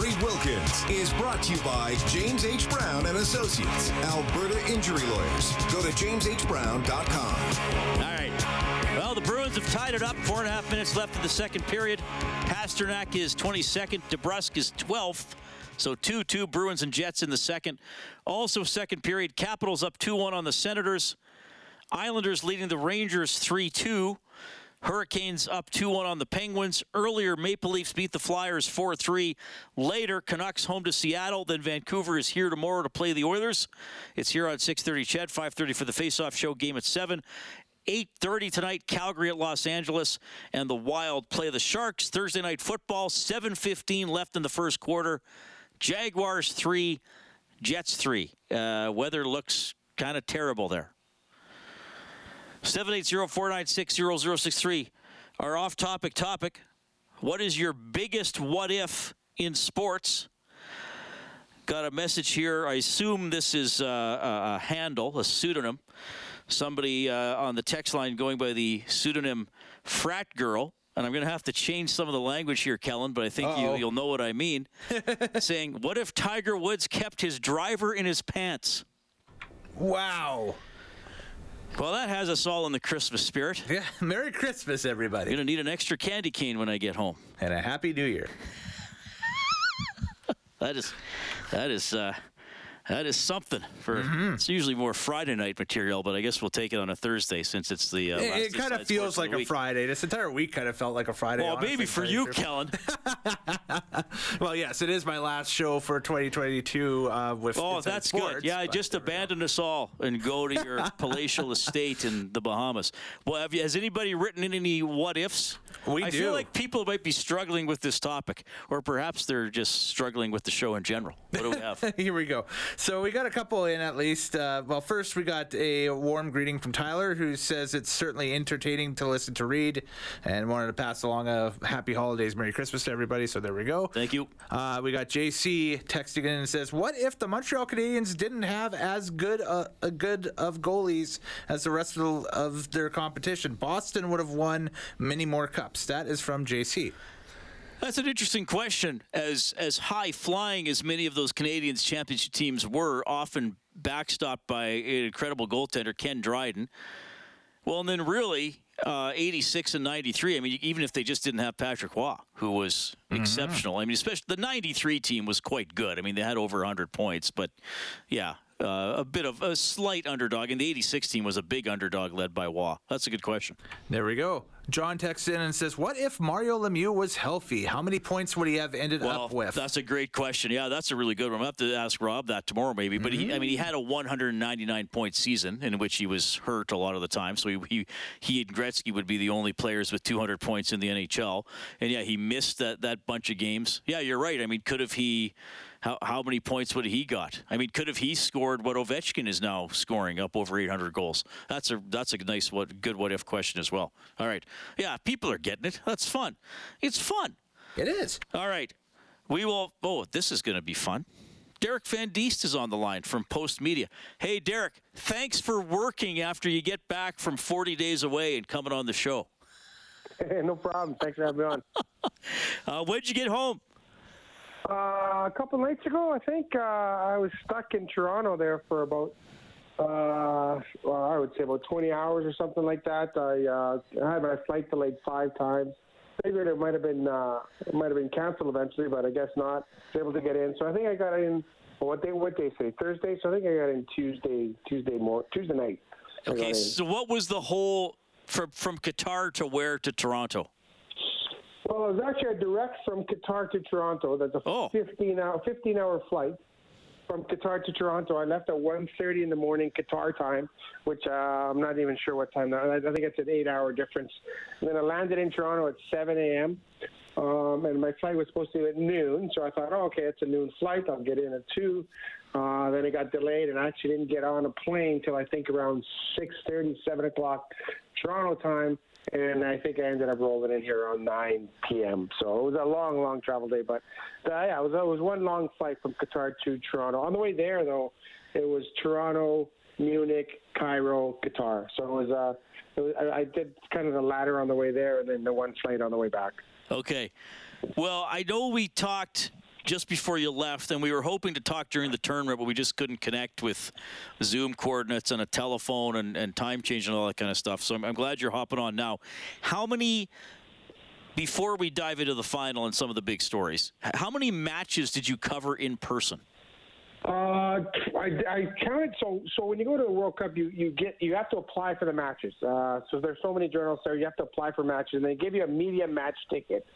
Reed Wilkins is brought to you by James H. Brown and Associates, Alberta Injury Lawyers. Go to jamesｈbrown.com. All right. Well, the Bruins have tied it up. Four and a half minutes left in the second period. Pastrnak is 22nd. DeBrusk is 12th. So 2-2 Bruins and Jets in the second. Also second period, Capitals up 2-1 on the Senators. Islanders leading the Rangers 3-2. Hurricanes up 2-1 on the Penguins. Earlier, Maple Leafs beat the Flyers 4-3. Later, Canucks home to Seattle. Then Vancouver is here tomorrow to play the Oilers. It's here on 6:30 CHED, 5:30 for the face-off show game at 7. 8:30 tonight, Calgary at Los Angeles, and the Wild play the Sharks. Thursday night football, 7:15 left in the first quarter. Jaguars three, Jets three. Uh, weather looks kind of terrible there. 780-496-0063. Our off-topic topic. What is your biggest what if in sports? Got a message here. I assume this is uh, a, a handle, a pseudonym. Somebody uh, on the text line going by the pseudonym Frat Girl. And I'm going to have to change some of the language here, Kellen, but I think you, you'll know what I mean. saying, What if Tiger Woods kept his driver in his pants? Wow. Well, that has us all in the Christmas spirit. Yeah. Merry Christmas, everybody. going to need an extra candy cane when I get home. And a Happy New Year. That is, that is, uh, that is something for. It's usually more Friday night material, but I guess we'll take it on a Thursday since it's the. Uh, It, it kind of feels like a week. Friday. This entire week kind of felt like a Friday. Well, honestly, maybe for you, truth. Kellen. Well, yes, it is my last show for 2022 uh, with. Oh, Inside that's Sports, good. Yeah, just there we go. abandon us all and go to your palatial estate in the Bahamas. Well, have you, has anybody written in any what ifs? We I do. feel like people might be struggling with this topic, or perhaps they're just struggling with the show in general. What do we have? Here we go. So we got a couple in at least. Uh, well, first we got a warm greeting from Tyler, who says it's certainly entertaining to listen to Reed, and wanted to pass along a happy holidays, Merry Christmas to everybody. So there we go. Thank you. Uh, we got JC texting in and says, "What if the Montreal Canadiens didn't have as good a, a good of goalies as the rest of, of their competition? Boston would have won many more cups." That is from JC. That's an interesting question. As as high flying as many of those Canadiens championship teams were, often backstopped by an incredible goaltender Ken Dryden. Well, and then really, uh, 86 and 93. I mean, even if they just didn't have Patrick Roy, who was exceptional. I mean, especially the 93 team was quite good. I mean, they had over 100 points, but yeah, uh, a bit of a slight underdog. And the 86 team was a big underdog led by Roy. That's a good question. There we go. John texts in and says, "What if Mario Lemieux was healthy? How many points would he have ended Well, up with?" that's a great question. Yeah, that's a really good one. I'll have to ask Rob that tomorrow, maybe. But he, I mean, he had a 199 point season in which he was hurt a lot of the time. So he, he, he and Gretzky would be the only players with 200 points in the NHL. And yeah, he missed that that bunch of games. Yeah, you're right. I mean, could have he? How, how many points would he got? I mean, could have he scored what Ovechkin is now scoring, up over 800 goals? That's a that's a nice what good what if question as well. All right, yeah, people are getting it. That's fun. It's fun. it is. All right. We will. Oh, this is going to be fun. Derek Van Diest is on the line from Postmedia. Hey, Derek, thanks for working after you get back from 40 days away and coming on the show. Hey, no problem. Thanks for having me on. Uh, when'd you get home? Uh, a couple nights ago, I think uh, I was stuck in Toronto there for about, uh, well, I would say about 20 hours or something like that. I, uh, I had my flight delayed five times. Figured it might have been uh, it might have been canceled eventually, but I guess not. I Was able to get in, so I think I got in. What day? What day? Say Thursday. So I think I got in Tuesday. Tuesday more. Tuesday night. Okay, so what was the whole from from Qatar to where to Toronto? Well, it was actually a direct from Qatar to Toronto. That's a Oh. 15 hour 15 hour flight. from Qatar to Toronto. I left at 1:30 in the morning Qatar time, which uh, I'm not even sure what time. I, I think it's an eight-hour difference. And then I landed in Toronto at 7 a.m. Um, and my flight was supposed to be at noon, so I thought, oh, okay, it's a noon flight. I'll get in at two. Uh, then it got delayed, and I actually didn't get on a plane till I think around 6:30, 7 o'clock Toronto time and I think I ended up rolling in here around 9 p.m. So it was a long, long travel day. But uh, yeah, it was, it was one long flight from Qatar to Toronto. On the way there, though, it was Toronto, Munich, Cairo, Qatar. So it was, uh, it was I, I did kind of the ladder on the way there, and then the one flight on the way back. Okay. Well, I know we talked just before you left, and we were hoping to talk during the tournament, but we just couldn't connect with Zoom coordinates and a telephone and, and time change and all that kind of stuff. So I'm, I'm glad you're hopping on now. How many, before we dive into the final and some of the big stories, how many matches did you cover in person? Uh, I, I counted. So, so when you go to the World Cup, you, you get you have to apply for the matches. Uh, so there's so many journalists there, you have to apply for matches, and they give you a media match ticket.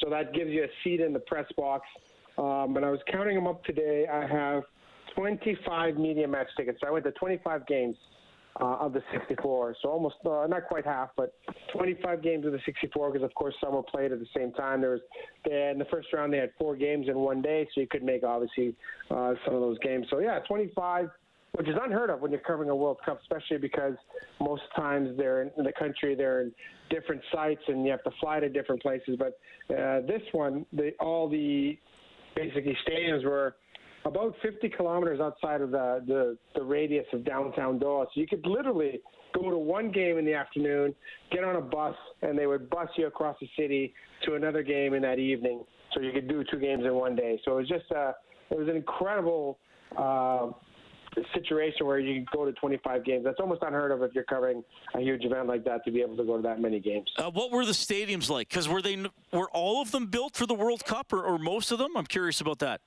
So that gives you a seat in the press box. Um, and I was counting them up today. I have 25 media match tickets. So I went to 25 games uh, of the 64. So almost, uh, not quite half, but 25 games of the 64 because, of course, some were played at the same time. There was, they, in the first round, they had four games in one day, so you could make, obviously, uh, some of those games. So, yeah, 25 which is unheard of when you're covering a World Cup, especially because most times they're in the country, they're in different sites, and you have to fly to different places. But uh, this one, all the basically stadiums were about 50 kilometers outside of the, the, the radius of downtown. So you could literally go to one game in the afternoon, get on a bus, and they would bus you across the city to another game in that evening. So you could do two games in one day. So it was just a, uh, it was an incredible uh, situation where you go to 25 games. That's almost unheard of if you're covering a huge event like that to be able to go to that many games. Uh, what were the stadiums like? Because were they were all of them built for the World Cup, or, or most of them? I'm curious about that.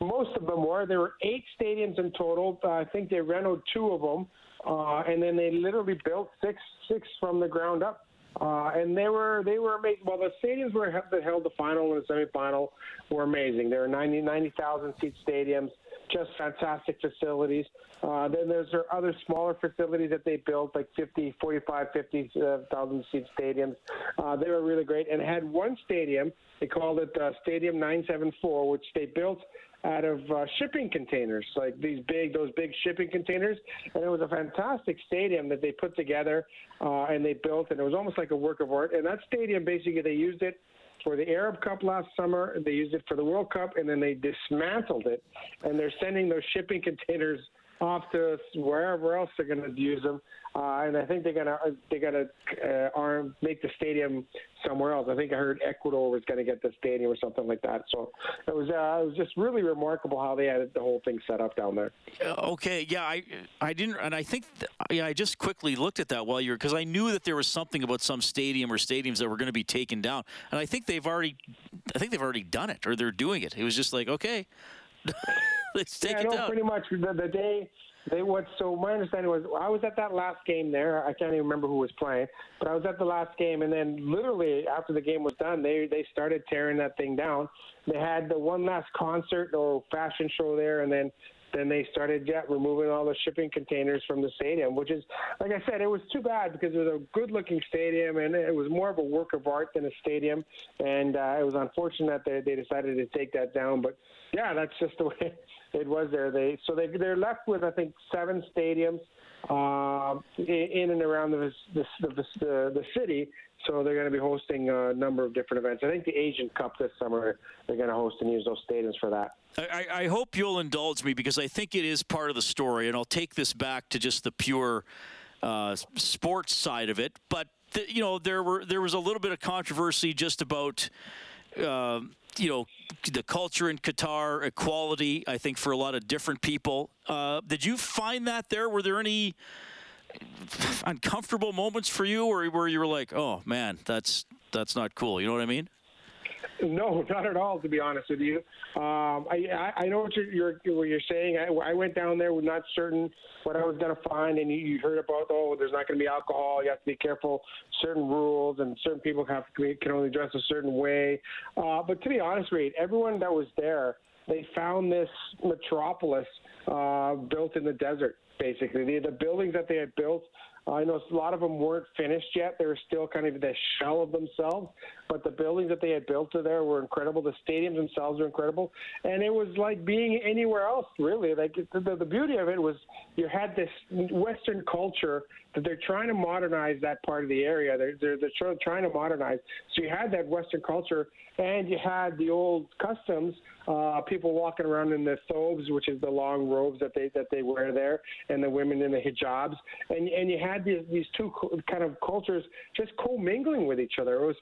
Most of them were. There were eight stadiums in total. Uh, I think they renovated two of them, uh, and then they literally built six six from the ground up. Uh, and they were they were amazing. Well, the stadiums were that held the final and the semifinal were amazing. There were 90 90,000 seat stadiums just fantastic facilities. Uh, then there's there other smaller facilities that they built, like 50, 45, 50,000 uh, seat stadiums. Uh, they were really great and had one stadium. They called it uh, Stadium 974, which they built out of uh, shipping containers, like these big, those big shipping containers. And it was a fantastic stadium that they put together uh, and they built, and it was almost like a work of art. And that stadium, basically, they used it for the Arab Cup last summer. They used it for the World Cup, and then they dismantled it. And they're sending those shipping containers off to wherever else they're going to use them. Uh, and I think they're gonna they're gonna uh, arm make the stadium somewhere else. I think I heard Ecuador was going to get the stadium or something like that. So it was uh, it was just really remarkable how they had the whole thing set up down there. Uh, okay, yeah, I I didn't, and I think th- yeah, I just quickly looked at that while you're because I knew that there was something about some stadium or stadiums that were going to be taken down, and I think they've already I think they've already done it or they're doing it. It was just like okay. Let's take yeah, it no, down. pretty much the, the day they what? So my understanding was I was at that last game there. I can't even remember who was playing, but I was at the last game, and then literally after the game was done, they they started tearing that thing down. They had the one last concert or fashion show there, and then then they started yeah, removing all the shipping containers from the stadium, which is, like I said, it was too bad because it was a good-looking stadium and it was more of a work of art than a stadium, and uh, it was unfortunate that they, they decided to take that down. But yeah, that's just the way it was there. They so they they're left with I think seven stadiums uh, in and around the the, the the, the city. So they're going to be hosting a number of different events. I think the Asian Cup this summer they're going to host and use those stadiums for that. I, I hope you'll indulge me because I think it is part of the story, and I'll take this back to just the pure uh, sports side of it. But the, you know, there were there was a little bit of controversy just about. Uh, you know, the culture in Qatar, equality, I think, for a lot of different people. Uh, did you find that there? Were there any uncomfortable moments for you or where you were like, oh, man, that's that's not cool? You know what I mean? No, not at all. To be honest with you, um, I, I know what you're, you're what you're saying. I, I went down there with not certain what I was going to find, and you, you heard about oh, there's not going to be alcohol. You have to be careful. Certain rules, and certain people have can only dress a certain way. Uh, but to be honest with you, everyone that was there they found this metropolis uh, built in the desert. Basically, the, the buildings that they had built I know a lot of them weren't finished yet. They were still kind of the shell of themselves. But the buildings that they had built to there were incredible. The stadiums themselves were incredible, and it was like being anywhere else. Really, like the, the beauty of it was you had this Western culture that they're trying to modernize that part of the area. They're they're, they're trying to modernize. So you had that Western culture, and you had the old customs. Uh, people walking around in the thobes, which is the long robes that they that they wear there, and the women in the hijabs, and and you had these these two kind of cultures just commingling with each other. It was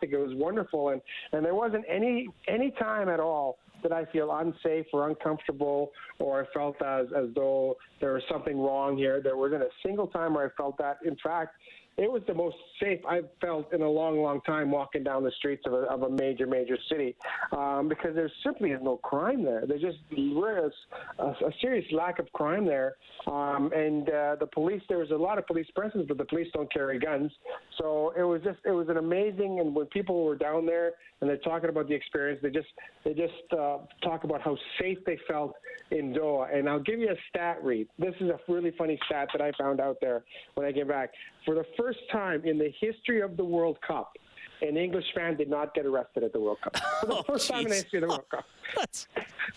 fantastic. It was wonderful, and and there wasn't any any time at all that I feel unsafe or uncomfortable or I felt as as though there was something wrong here. There wasn't a single time where I felt that. In fact, it was the most safe I've felt in a long, long time walking down the streets of a, of a major, major city um, because there simply is no crime there. There's just there a, a serious lack of crime there. Um, and uh, the police, there was a lot of police presence, but the police don't carry guns. So it was just, it was an amazing, and when people were down there and they're talking about the experience, they just, they just uh, talk about how safe they felt in Doha. And I'll give you a stat Reed. This is a really funny stat that I found out there when I came back. For the first time in the history of the World Cup, an English fan did not get arrested at the World Cup. For the oh, first geez. time in the history of the World Cup.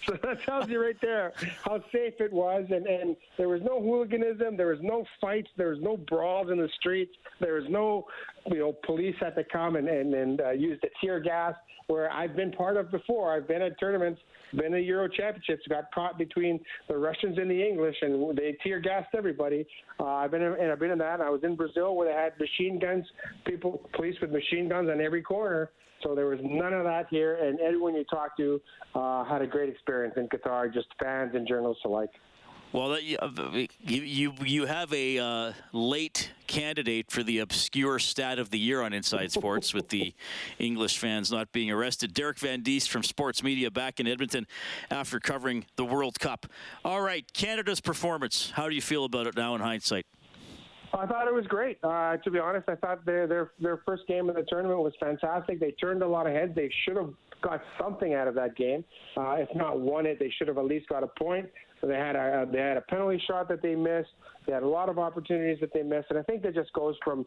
so that tells you right there how safe it was, and and there was no hooliganism, there was no fights, there was no brawls in the streets, there was no, you know, police had to come and and, and uh, use the tear gas. Where I've been part of before, I've been at tournaments been at Euro Championships, got caught between the Russians and the English, and they tear gassed everybody. Uh, I've been in, and I've been in that. I was in Brazil where they had machine guns, people, police with machine guns on every corner. So there was none of that here, and everyone you talked to uh, had a great experience in Qatar, just fans and journalists alike. Well, you you you have a uh, late candidate for the obscure stat of the year on Inside Sports with the English fans not being arrested. Derek Van Diest from Postmedia back in Edmonton after covering the World Cup. All right, Canada's performance. How do you feel about it now in hindsight? I thought it was great. Uh, to be honest, I thought their their their first game of the tournament was fantastic. They turned a lot of heads. They should have got something out of that game. Uh, if not won it, they should have at least got a point. They had a they had a penalty shot that they missed. They had a lot of opportunities that they missed, and I think that just goes from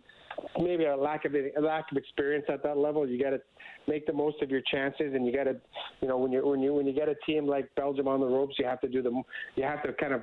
maybe a lack of a lack of experience at that level. You got to make the most of your chances, and you got to, you know, when you when you when you get a team like Belgium on the ropes, you have to do the You have to kind of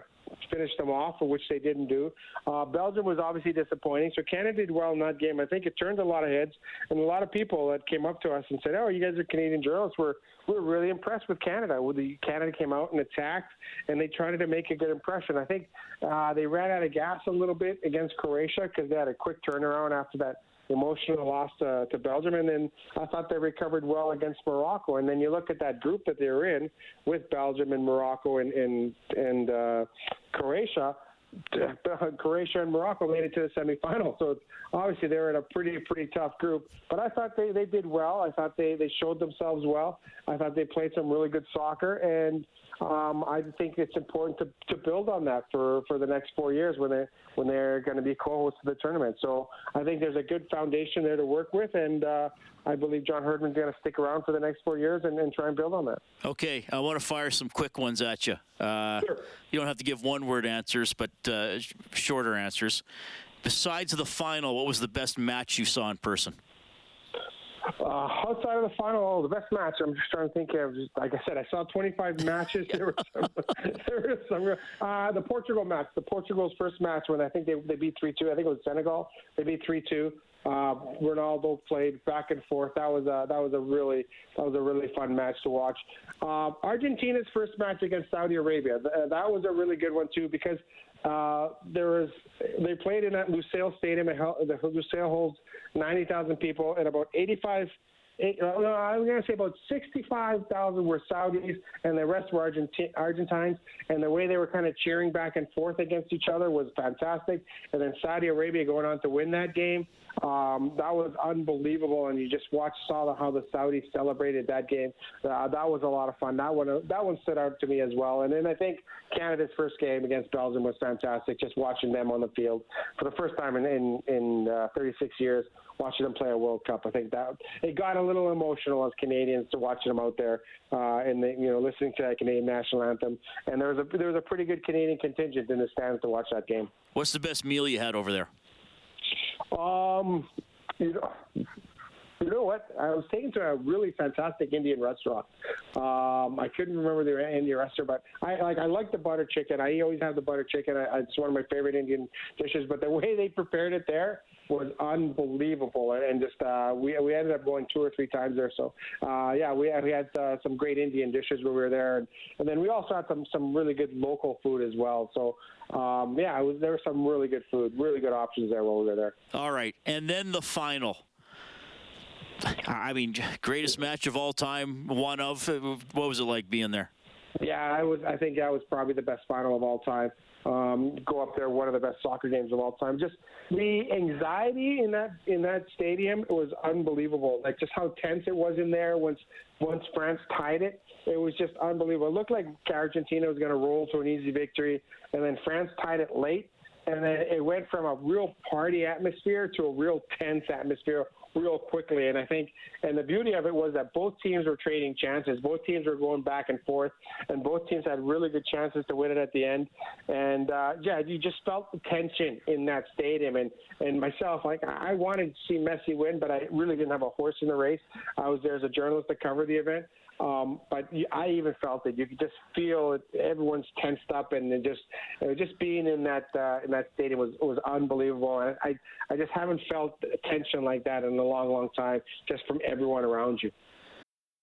finish them off, which they didn't do. Uh, Belgium was obviously disappointing. So Canada did well in that game. I think it turned a lot of heads, and a lot of people that came up to us and said, "Oh, you guys are Canadian journalists. We're we're really impressed with Canada. Well, the Canada came out and attacked, and they tried to make a good impression. I think uh, they ran out of gas a little bit against Croatia because they had a quick turnaround after that emotional loss to, to Belgium, and then I thought they recovered well against Morocco. And then you look at that group that they were in with Belgium and Morocco and and, and uh, Croatia. Croatia and Morocco made it to the semifinal, so obviously they're in a pretty pretty tough group. But I thought they, they did well. I thought they, they showed themselves well. I thought they played some really good soccer, and um, I think it's important to, to build on that for, for the next four years when they when they're going to be co-hosts of the tournament. So I think there's a good foundation there to work with, and uh, I believe John Herdman's going to stick around for the next four years and, and, try and build on that. Okay, I want to fire some quick ones at you. Uh, sure. You don't have to give one-word answers, but uh, shorter answers. Besides the final, what was the best match you saw in person? Uh, outside of the final, the best match. I'm just trying to think of. Like I said, I saw 25 matches. There were some. there were some. Uh, the Portugal match, the Portugal's first match when I think they they beat three two. I think it was Senegal. They beat three two. Uh, Ronaldo played back and forth. That was a that was a really that was a really fun match to watch. Uh, Argentina's first match against Saudi Arabia. Th- that was a really good one too because uh, there was they played in that Lusail Stadium. The Lusail holds 90,000 people, and about 85. Eight, uh, no, I'm going to say about 65,000 were Saudis, and the rest were Argenti- Argentines. And the way they were kind of cheering back and forth against each other was fantastic. And then Saudi Arabia going on to win that game. Um, that was unbelievable, and you just watched saw how the Saudis celebrated that game. Uh, that was a lot of fun. That one, that one stood out to me as well. And then I think Canada's first game against Belgium was fantastic. Just watching them on the field for the first time in in, in uh, 36 years, watching them play a World Cup. I think that it got a little emotional as Canadians to watching them out there uh, and the, you know listening to that Canadian national anthem. And there was a there was a pretty good Canadian contingent in the stands to watch that game. What's the best meal you had over there? Um, you know, you know what? I was taken to a really fantastic Indian restaurant. Um, I couldn't remember the Indian restaurant, but I like I like the butter chicken. I always have the butter chicken. I, it's one of my favorite Indian dishes. But the way they prepared it there was unbelievable, and just uh, we we ended up going two or three times there. So uh, yeah, we we had uh, some great Indian dishes when we were there, and, and then we also had some some really good local food as well. So um, yeah, it was, there was some really good food, really good options there while we were there. All right, and then the final. I mean, greatest match of all time, one of. What was it like being there? Yeah, I was. I think that was probably the best final of all time. Um, go up there, one of the best soccer games of all time. Just the anxiety in that in that stadium was unbelievable. Like just how tense it was in there once once France tied it. It was just unbelievable. It looked like Argentina was going to roll to an easy victory, and then France tied it late, and then it went from a real party atmosphere to a real tense atmosphere real quickly. And I think, and the beauty of it was that both teams were trading chances. Both teams were going back and forth, and both teams had really good chances to win it at the end. And uh, yeah, you just felt the tension in that stadium. And and myself, like I wanted to see Messi win, but I really didn't have a horse in the race. I was there as a journalist to cover the event. Um, but I even felt it. You could just feel it, everyone's tensed up, and just just being in that uh, in that stadium was was unbelievable. I I just haven't felt tension like that in a long, long time, just from everyone around you.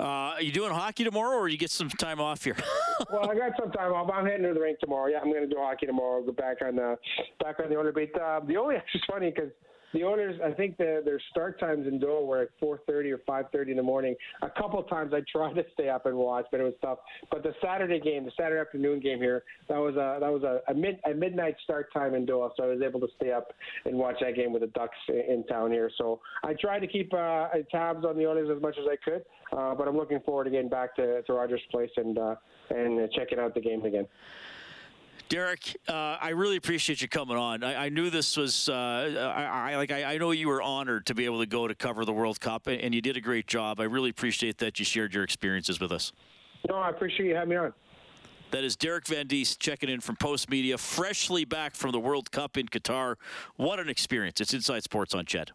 Uh, are you doing hockey tomorrow, or you get some time off here? well, I got some time off. I'm heading to the rink tomorrow. Yeah, I'm going to do hockey tomorrow. Go back on the back on the Oiler beat. Uh, the only it's funny because the Oilers, I think the, their start times in Doha were at 4:30 or 5:30 in the morning. A couple times I tried to stay up and watch, but it was tough. But the Saturday game, the Saturday afternoon game here, that was a that was a, a mid a midnight start time in Doha, so I was able to stay up and watch that game with the Ducks in, town here. So I tried to keep uh, tabs on the Oilers as much as I could, uh, but I'm looking forward to getting back to, to Rogers Place and uh, and checking out the game again. Derek, uh, I really appreciate you coming on. I, I knew this was, uh, I, I, like, I, I, know you were honored to be able to go to cover the World Cup, and you did a great job. I really appreciate that you shared your experiences with us. No, I appreciate you having me on. That is Derek Van Diest checking in from Postmedia, freshly back from the World Cup in Qatar. What an experience! It's Inside Sports on CHED.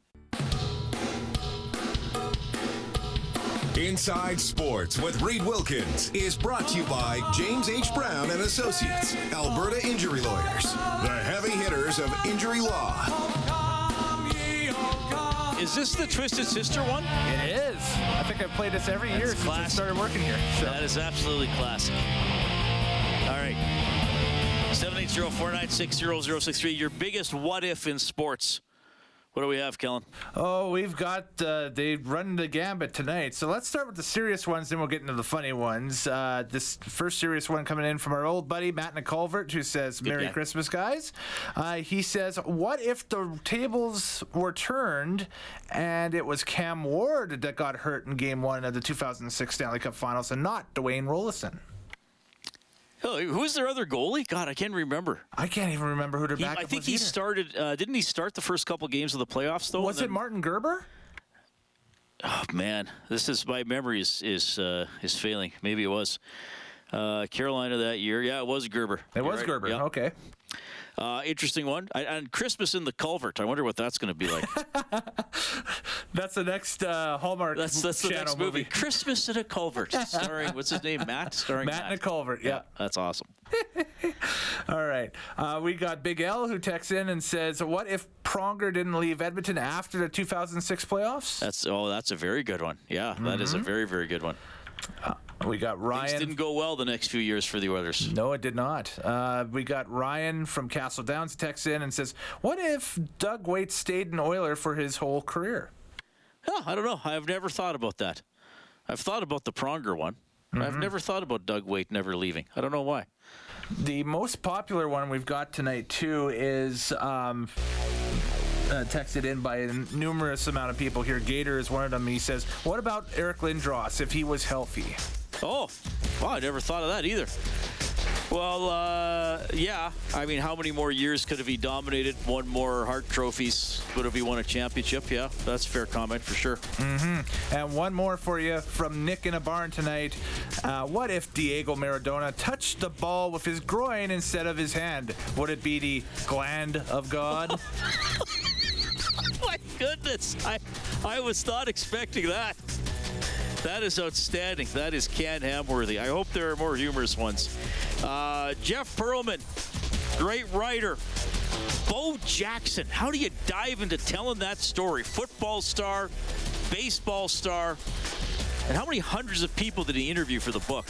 Inside Sports with Reed Wilkins is brought to you by James H. Brown and Associates, Alberta Injury Lawyers, the heavy hitters of injury law. Is this the Twisted Sister one? It is. I think I've played this every That's year since I started working here. So. That is absolutely classic. All right. 780-496-0063. Your biggest what if in sports. What do we have, Kellen? Oh, we've got uh, they run the gambit tonight. So let's start with the serious ones, then we'll get into the funny ones. Uh, this first serious one coming in from our old buddy Matt McCulvert, who says, "Merry yeah. Christmas, guys." Uh, he says, "What if the tables were turned and it was Cam Ward that got hurt in Game One of the 2006 Stanley Cup Finals, and not Dwayne Roloson?" Oh, who's their other goalie? God, I can't remember. I can't even remember who their backup I think was he either. started. Uh, didn't he start the first couple games of the playoffs though? Was it Martin Gerber? Oh man, this is my memory is is uh, is failing. Maybe it was uh, Carolina that year. Yeah, it was Gerber. It You're was right. Gerber. Yep. Okay. Uh, interesting one. I, and Christmas in the Culvert. I wonder what that's going to be like. that's the next uh, Hallmark. That's that's the next movie. movie. Christmas in a Culvert, starring what's his name, Matt. Starring Matt, Matt. in a Culvert. Yeah, yeah that's awesome. All right, uh, we got Big L who texts in and says, "What if Pronger didn't leave Edmonton after the 2006 playoffs?" That's oh, that's a very good one. Yeah, mm-hmm. that is a mm-hmm. very very good one. We got Ryan. Things didn't go well the next few years for the Oilers. No, it did not. Uh, we got Ryan from Castle Downs texts in and says, "What if Doug Weight stayed an Oiler for his whole career?" Huh, I don't know. I've never thought about that. I've thought about the Pronger one. I've never thought about Doug Weight never leaving. I don't know why. The most popular one we've got tonight too is um, uh, texted in by a numerous amount of people here. Gator is one of them. He says, "What about Eric Lindros if he was healthy?" Oh, wow, I never thought of that either. Well, uh, yeah. I mean, how many more years could have he dominated? One more Hart trophies. Would have he won a championship? Yeah, that's a fair comment for sure. And one more for you from Nick in a barn tonight. Uh, what if Diego Maradona touched the ball with his groin instead of his hand? Would it be the gland of God? My goodness, I, I was not expecting that. That is outstanding. That is Ken Hamworthy. I hope there are more humorous ones. Uh, Jeff Pearlman, great writer. Bo Jackson, how do you dive into telling that story? Football star, baseball star, and how many hundreds of people did he interview for the book?